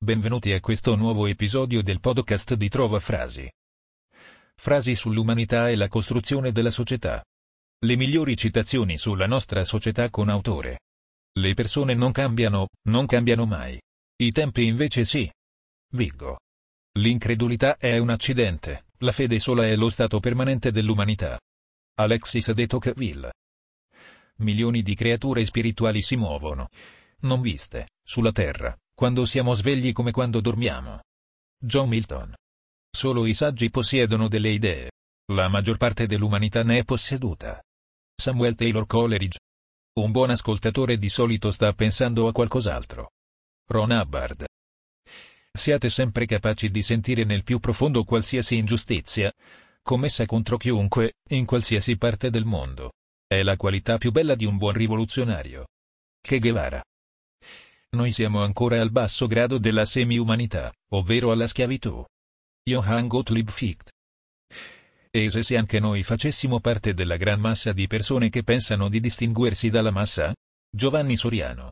Benvenuti a questo nuovo episodio del podcast di Trova Frasi. Frasi sull'umanità e la costruzione della società. Le migliori citazioni sulla nostra società con autore. Le persone non cambiano, non cambiano mai. I tempi invece sì. Viggo. L'incredulità è un accidente, la fede sola è lo stato permanente dell'umanità. Alexis de Tocqueville. Milioni di creature spirituali si muovono, non viste, sulla terra, quando siamo svegli come quando dormiamo. John Milton. Solo i saggi possiedono delle idee. La maggior parte dell'umanità ne è posseduta. Samuel Taylor Coleridge. Un buon ascoltatore di solito sta pensando a qualcos'altro. Ron Hubbard. Siate sempre capaci di sentire nel più profondo qualsiasi ingiustizia, commessa contro chiunque, in qualsiasi parte del mondo. È la qualità più bella di un buon rivoluzionario. Che Guevara. Noi siamo ancora al basso grado della semi-umanità, ovvero alla schiavitù. Johann Gottlieb Fichte. E se anche noi facessimo parte della gran massa di persone che pensano di distinguersi dalla massa? Giovanni Soriano.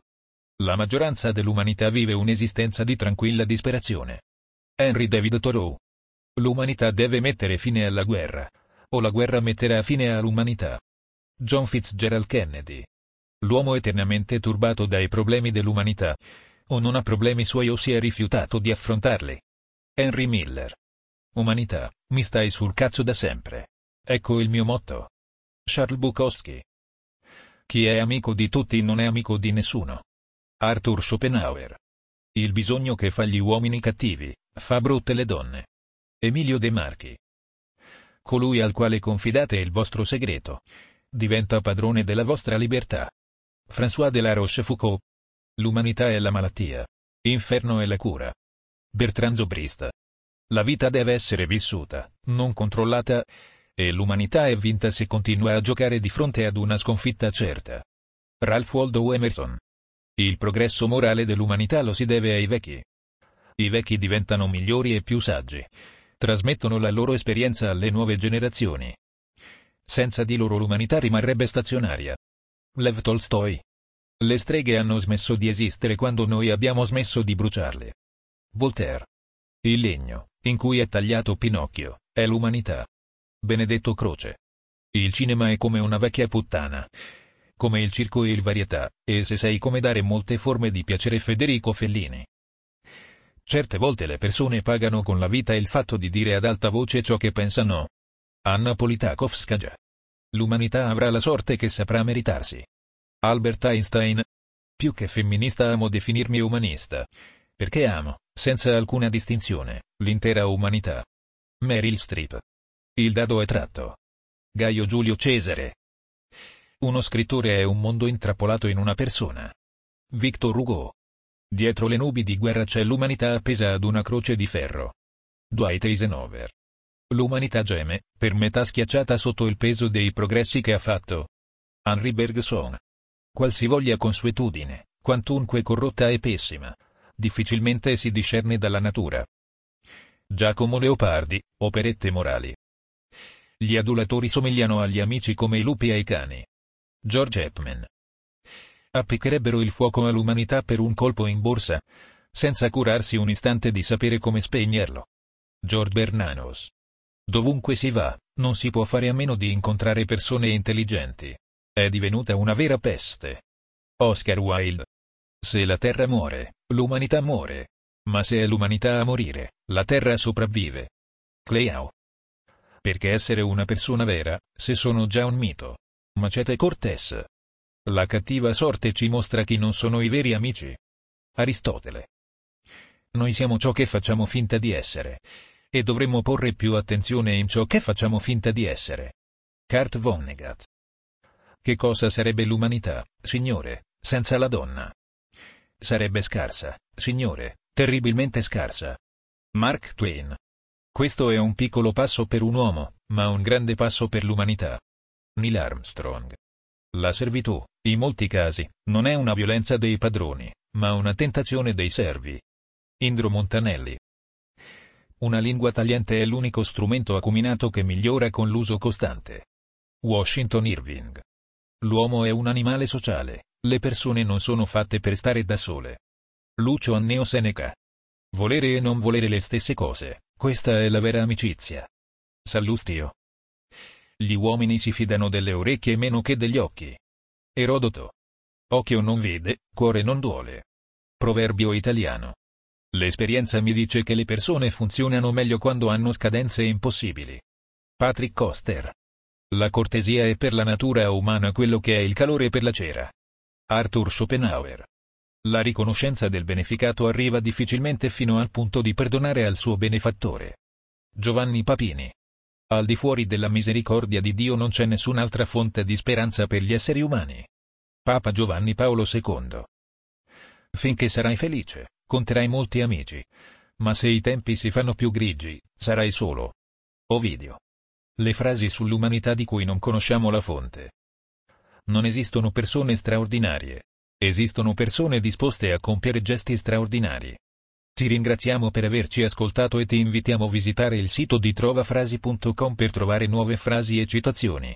La maggioranza dell'umanità vive un'esistenza di tranquilla disperazione. Henry David Thoreau. L'umanità deve mettere fine alla guerra, o la guerra metterà fine all'umanità. John Fitzgerald Kennedy. L'uomo eternamente turbato dai problemi dell'umanità, o non ha problemi suoi o si è rifiutato di affrontarli. Henry Miller. Umanità, mi stai sul cazzo da sempre. Ecco il mio motto. Charles Bukowski. Chi è amico di tutti non è amico di nessuno. Arthur Schopenhauer. Il bisogno che fa gli uomini cattivi, fa brutte le donne. Emilio De Marchi. Colui al quale confidate il vostro segreto, diventa padrone della vostra libertà. François de la Rochefoucauld. L'umanità è la malattia. Inferno è la cura. Bertrand Zobrist. La vita deve essere vissuta, non controllata, e l'umanità è vinta se continua a giocare di fronte ad una sconfitta certa. Ralph Waldo Emerson. Il progresso morale dell'umanità lo si deve ai vecchi. I vecchi diventano migliori e più saggi. Trasmettono la loro esperienza alle nuove generazioni. Senza di loro l'umanità rimarrebbe stazionaria. Lev Tolstoi. Le streghe hanno smesso di esistere quando noi abbiamo smesso di bruciarle. Voltaire. Il legno, in cui è tagliato Pinocchio, è l'umanità. Benedetto Croce. Il cinema è come una vecchia puttana. Come il circo e il varietà, e se sei come dare molte forme di piacere Federico Fellini. Certe volte le persone pagano con la vita il fatto di dire ad alta voce ciò che pensano. Anna Politakovskaja. L'umanità avrà la sorte che saprà meritarsi. Albert Einstein. Più che femminista amo definirmi umanista. Perché amo, senza alcuna distinzione, l'intera umanità. Meryl Streep. Il dado è tratto. Gaio Giulio Cesare. Uno scrittore è un mondo intrappolato in una persona. Victor Hugo. Dietro le nubi di guerra c'è l'umanità appesa ad una croce di ferro. Dwight Eisenhower. L'umanità geme, per metà schiacciata sotto il peso dei progressi che ha fatto. Henri Bergson. Qualsivoglia consuetudine, quantunque corrotta e pessima, difficilmente si discerne dalla natura. Giacomo Leopardi, Operette morali. Gli adulatori somigliano agli amici come i lupi ai cani. George Epman. Appiccherebbero il fuoco all'umanità per un colpo in borsa, senza curarsi un istante di sapere come spegnerlo. George Bernanos. Dovunque si va, non si può fare a meno di incontrare persone intelligenti. È divenuta una vera peste. Oscar Wilde. Se la Terra muore, l'umanità muore. Ma se è l'umanità a morire, la Terra sopravvive. Cleao. Perché essere una persona vera, se sono già un mito. Macete Cortés. La cattiva sorte ci mostra chi non sono i veri amici. Aristotele. Noi siamo ciò che facciamo finta di essere e dovremmo porre più attenzione in ciò che facciamo finta di essere. Kurt Vonnegut. Che cosa sarebbe l'umanità, signore, senza la donna? Sarebbe scarsa, signore, terribilmente scarsa. Mark Twain. Questo è un piccolo passo per un uomo, ma un grande passo per l'umanità. Neil Armstrong. La servitù, in molti casi, non è una violenza dei padroni, ma una tentazione dei servi. Indro Montanelli. Una lingua tagliente è l'unico strumento acuminato che migliora con l'uso costante. Washington Irving. L'uomo è un animale sociale, le persone non sono fatte per stare da sole. Lucio Anneo Seneca. Volere e non volere le stesse cose, questa è la vera amicizia. Sallustio. Gli uomini si fidano delle orecchie meno che degli occhi. Erodoto. Occhio non vede, cuore non duole. Proverbio italiano. L'esperienza mi dice che le persone funzionano meglio quando hanno scadenze impossibili. Patrick Coster. La cortesia è per la natura umana quello che è il calore per la cera. Arthur Schopenhauer. La riconoscenza del beneficato arriva difficilmente fino al punto di perdonare al suo benefattore. Giovanni Papini. Al di fuori della misericordia di Dio non c'è nessun'altra fonte di speranza per gli esseri umani. Papa Giovanni Paolo II. Finché sarai felice, conterai molti amici. Ma se i tempi si fanno più grigi, sarai solo. Ovidio. Le frasi sull'umanità di cui non conosciamo la fonte. Non esistono persone straordinarie. Esistono persone disposte a compiere gesti straordinari. Ti ringraziamo per averci ascoltato e ti invitiamo a visitare il sito di trovafrasi.com per trovare nuove frasi e citazioni.